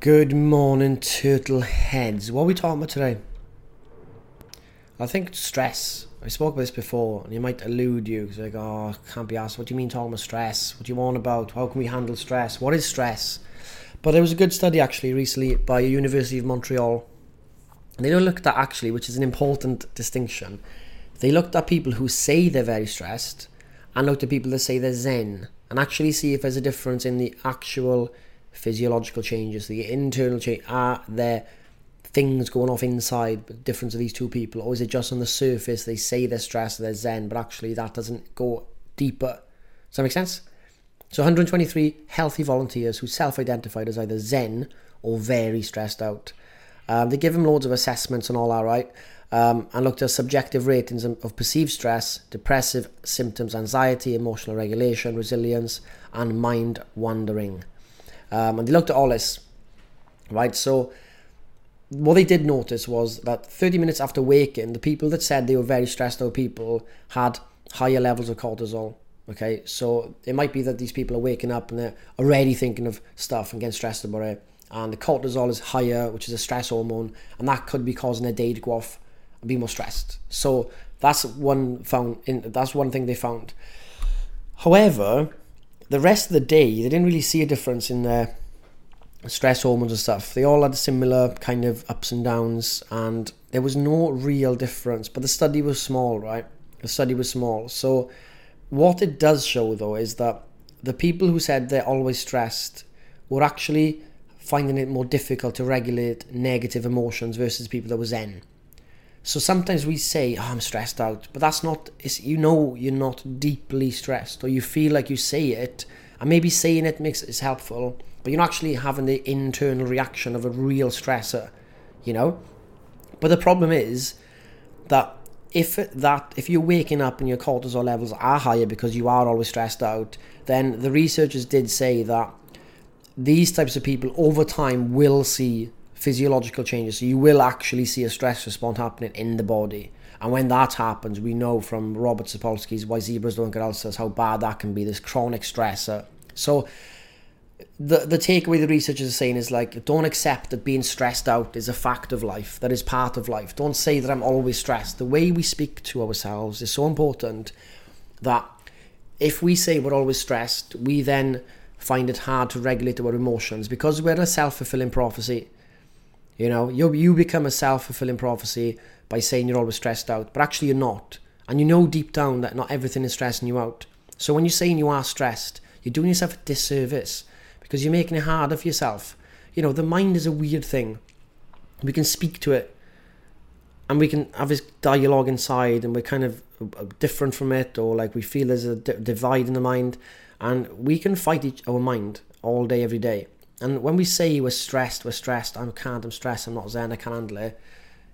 Good morning, turtle heads. What are we talking about today? I think stress. I spoke about this before, and you might elude you because like, oh, can't be asked. What do you mean talking about stress? What do you want about? How can we handle stress? What is stress? But there was a good study actually recently by University of Montreal, and they looked at actually, which is an important distinction. They looked at people who say they're very stressed, and looked at people that say they're zen, and actually see if there's a difference in the actual physiological changes, the internal change. Are there things going off inside, the difference of these two people, or is it just on the surface they say they're stressed, they're zen, but actually that doesn't go deeper? Does that make sense? So 123 healthy volunteers who self-identified as either zen or very stressed out. Um, they give them loads of assessments and all that, right? Um, and looked at subjective ratings of perceived stress, depressive symptoms, anxiety, emotional regulation, resilience, and mind wandering. Um, and they looked at all this, right? So what they did notice was that 30 minutes after waking, the people that said they were very stressed out people had higher levels of cortisol. Okay, so it might be that these people are waking up and they're already thinking of stuff and getting stressed about it, and the cortisol is higher, which is a stress hormone, and that could be causing their day to go off and be more stressed. So that's one found. In, that's one thing they found. However, the rest of the day, they didn't really see a difference in their stress hormones and stuff. They all had similar kind of ups and downs, and there was no real difference. But the study was small, right? The study was small. So, what it does show though is that the people who said they're always stressed were actually finding it more difficult to regulate negative emotions versus people that were zen. So sometimes we say, oh, I'm stressed out, but that's not, it's, you know, you're not deeply stressed, or you feel like you say it, and maybe saying it makes is helpful, but you're not actually having the internal reaction of a real stressor, you know? But the problem is that if that if you're waking up and your cortisol levels are higher because you are always stressed out, then the researchers did say that these types of people over time will see physiological changes. So you will actually see a stress response happening in the body. And when that happens, we know from Robert Sapolsky's Why Zebras Don't Get Ulcers how bad that can be, this chronic stressor. So the the takeaway the researchers are saying is like don't accept that being stressed out is a fact of life, that is part of life. Don't say that I'm always stressed. The way we speak to ourselves is so important that if we say we're always stressed, we then find it hard to regulate our emotions because we're a self-fulfilling prophecy you know, you you become a self fulfilling prophecy by saying you're always stressed out, but actually you're not. And you know deep down that not everything is stressing you out. So when you're saying you are stressed, you're doing yourself a disservice because you're making it harder for yourself. You know, the mind is a weird thing. We can speak to it and we can have this dialogue inside and we're kind of uh, different from it or like we feel there's a divide in the mind and we can fight each, our mind all day, every day. And when we say we're stressed, we're stressed, I'm can't, I'm stressed, I'm not zen, I can't handle it,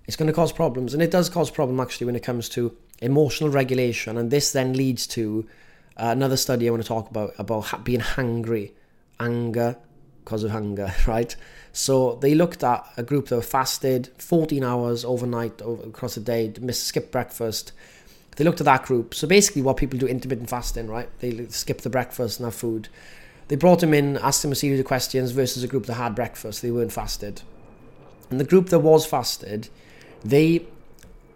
it's going to cause problems. And it does cause problem actually when it comes to emotional regulation. And this then leads to uh, another study I want to talk about, about being hungry, anger because of hunger, right? So they looked at a group that fasted 14 hours overnight over, across the day, missed, skip breakfast. They looked at that group. So basically, what people do intermittent fasting, right? They skip the breakfast and have food. They brought him in, asked him a series of questions versus a group that had breakfast. They weren't fasted. And the group that was fasted, they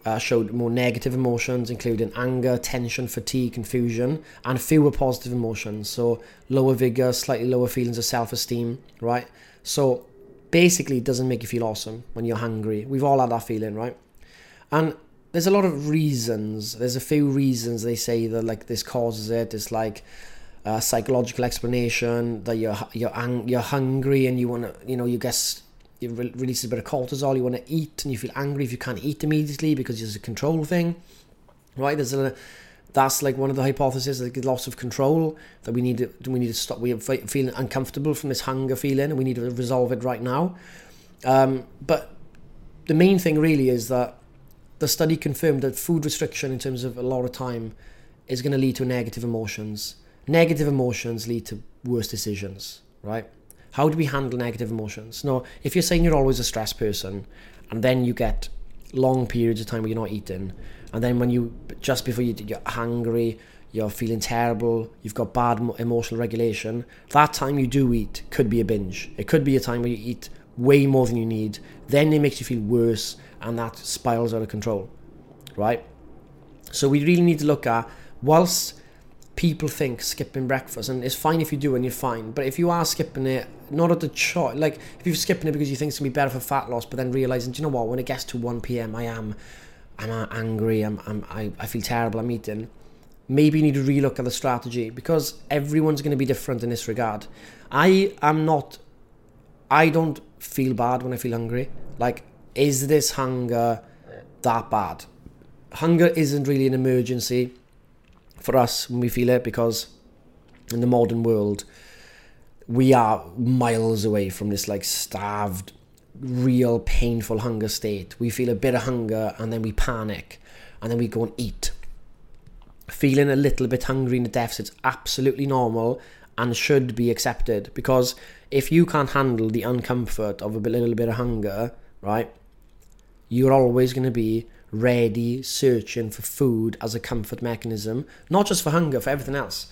uh, showed more negative emotions, including anger, tension, fatigue, confusion, and fewer positive emotions. So lower vigor, slightly lower feelings of self-esteem, right? So basically, it doesn't make you feel awesome when you're hungry. We've all had that feeling, right? And there's a lot of reasons. There's a few reasons they say that like this causes it. It's like uh, psychological explanation that you're you're ang- you're hungry and you want to you know you guess you re- release a bit of cortisol you want to eat and you feel angry if you can't eat immediately because it's a control thing right? There's a that's like one of the hypotheses like loss of control that we need to we need to stop we're feeling uncomfortable from this hunger feeling and we need to resolve it right now. Um, but the main thing really is that the study confirmed that food restriction in terms of a lot of time is going to lead to negative emotions negative emotions lead to worse decisions, right? How do we handle negative emotions? No, if you're saying you're always a stress person and then you get long periods of time where you're not eating, and then when you just before you you're hungry, you're feeling terrible, you've got bad emotional regulation, that time you do eat could be a binge. It could be a time where you eat way more than you need. Then it makes you feel worse and that spirals out of control, right? So we really need to look at whilst people think skipping breakfast, and it's fine if you do and you're fine, but if you are skipping it, not at the choice, like if you're skipping it because you think it's gonna be better for fat loss, but then realizing, do you know what, when it gets to 1 p.m., I am, I'm angry, I'm, I'm, I, I feel terrible, I'm eating maybe you need to relook at the strategy because everyone's going to be different in this regard. I am not, I don't feel bad when I feel hungry. Like, is this hunger that bad? Hunger isn't really an emergency for us when we feel it because in the modern world, we are miles away from this like starved, real painful hunger state. We feel a bit of hunger and then we panic and then we go and eat feeling a little bit hungry in the deficit's absolutely normal and should be accepted because if you can't handle the uncomfort of a little bit of hunger, right, you're always going to be ready searching for food as a comfort mechanism, not just for hunger, for everything else.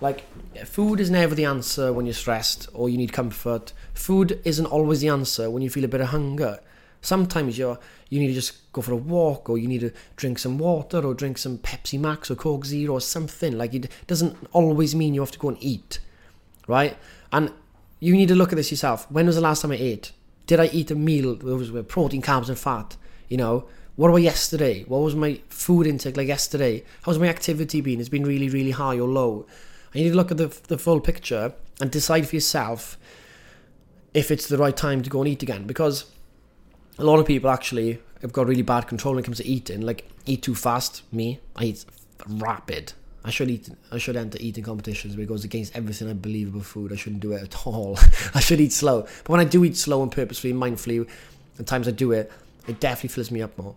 Like, food is never the answer when you're stressed or you need comfort. Food isn't always the answer when you feel a bit of hunger. Sometimes you're you need to just go for a walk or you need to drink some water or drink some Pepsi Max or Coke Zero or something. Like it doesn't always mean you have to go and eat, right? And you need to look at this yourself. When was the last time I ate? Did I eat a meal with protein, carbs, and fat? You know, what about yesterday? What was my food intake like yesterday? How's my activity been? It's been really, really high or low. And you need to look at the, the full picture and decide for yourself if it's the right time to go and eat again. Because a lot of people actually have got really bad control when it comes to eating. Like eat too fast. Me, I eat rapid. I should eat. I should enter eating competitions but it goes against everything I believe about food. I shouldn't do it at all. I should eat slow. But when I do eat slow and purposefully, mindfully, the times I do it, it definitely fills me up more.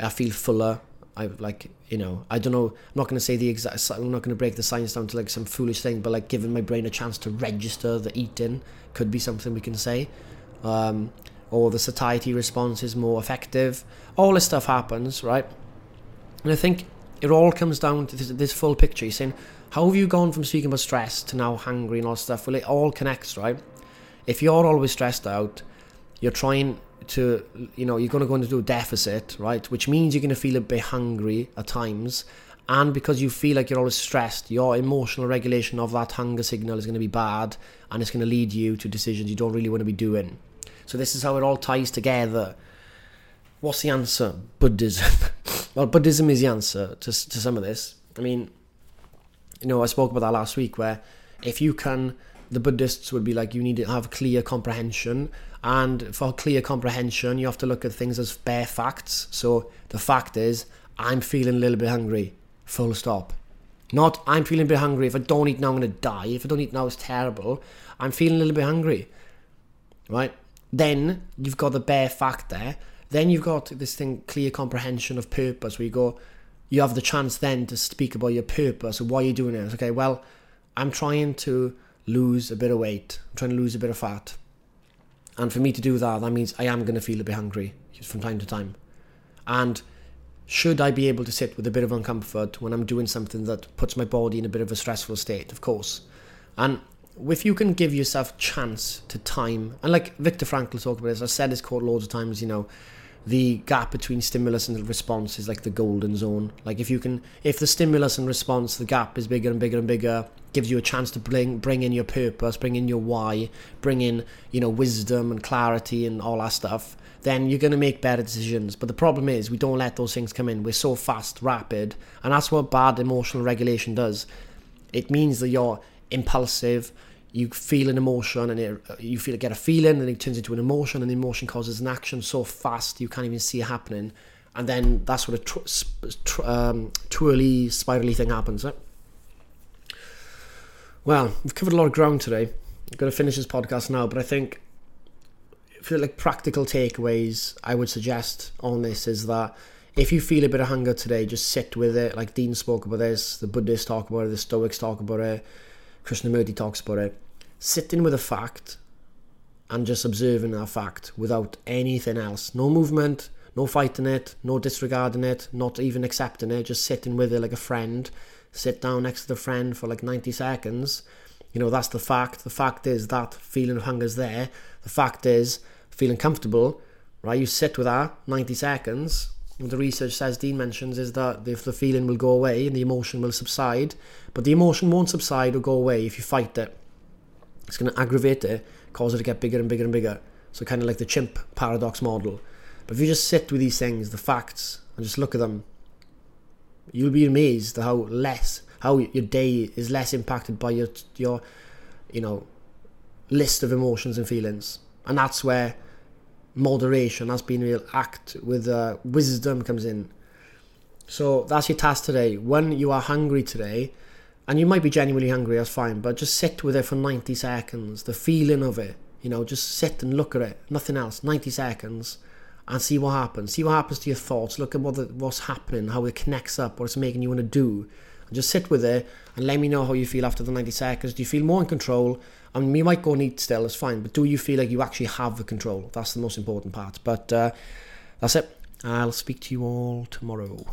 I feel fuller. I like you know. I don't know. I'm not going to say the exact. I'm not going to break the science down to like some foolish thing. But like giving my brain a chance to register the eating could be something we can say. Um, or the satiety response is more effective. All this stuff happens, right? And I think it all comes down to this, this full picture. You're saying, how have you gone from speaking about stress to now hungry and all stuff? Well, it all connects, right? If you're always stressed out, you're trying to, you know, you're going to go into a deficit, right? Which means you're going to feel a bit hungry at times. And because you feel like you're always stressed, your emotional regulation of that hunger signal is going to be bad and it's going to lead you to decisions you don't really want to be doing. So this is how it all ties together. What's the answer? Buddhism. well, Buddhism is the answer to, to some of this. I mean, you know, I spoke about that last week where if you can, the Buddhists would be like, you need to have clear comprehension. And for clear comprehension, you have to look at things as bare facts. So the fact is, I'm feeling a little bit hungry. Full stop. Not, I'm feeling a bit hungry. If I don't eat now, I'm going to die. If I don't eat now, it's terrible. I'm feeling a little bit hungry. Right? Then you've got the bare fact there. Then you've got this thing, clear comprehension of purpose, where you go, you have the chance then to speak about your purpose why are you're doing it. Okay, well, I'm trying to lose a bit of weight. I'm trying to lose a bit of fat. And for me to do that, that means I am going to feel a bit hungry Just from time to time. And should I be able to sit with a bit of uncomfort when I'm doing something that puts my body in a bit of a stressful state? Of course. And if you can give yourself chance to time, and like Viktor Frankl talked about this, I've said this quote loads of times, you know, the gap between stimulus and response is like the golden zone. Like if you can, if the stimulus and response, the gap is bigger and bigger and bigger, gives you a chance to bring bring in your purpose, bring in your why, bring in you know wisdom and clarity and all that stuff. Then you're going to make better decisions. But the problem is we don't let those things come in. We're so fast, rapid, and that's what bad emotional regulation does. It means that you're impulsive you feel an emotion and it, you feel get a feeling and it turns into an emotion and the emotion causes an action so fast you can't even see it happening. And then that sort of tw- tw- um, twirly spirally thing happens right? well we've covered a lot of ground today. I'm going to finish this podcast now but i think for like practical takeaways i would suggest on this is that if you feel a bit of hunger today just sit with it. Like dean spoke about this the buddhists talk about it the stoics talk about it Krishnamurti talks about it. Sitting with a fact and just observing that fact without anything else. No movement, No fighting it, no disregarding it, not even accepting it, just sitting with it like a friend. Sit down next to the friend for like 90 seconds. You know, that's the fact. The fact is that feeling of hunger is there. The fact is feeling comfortable, right? You sit with that 90 seconds. The research says, Dean mentions, is that if the feeling will go away and the emotion will subside, but the emotion won't subside or go away if you fight it. It's going to aggravate it, cause it to get bigger and bigger and bigger. So kind of like the chimp paradox model. But if you just sit with these things, the facts, and just look at them, you'll be amazed at how less, how your day is less impacted by your your, you know, list of emotions and feelings. And that's where moderation, that's being real act with uh, wisdom comes in. So that's your task today. When you are hungry today, and you might be genuinely hungry, that's fine, but just sit with it for 90 seconds. The feeling of it, you know, just sit and look at it, nothing else, 90 seconds, and see what happens. See what happens to your thoughts. Look at what the, what's happening, how it connects up, what it's making you want to do. Just sit with it and let me know how you feel after the 90 seconds. Do you feel more in control? I mean, you might go and eat still, it's fine, but do you feel like you actually have the control? That's the most important part. But uh, that's it. I'll speak to you all tomorrow.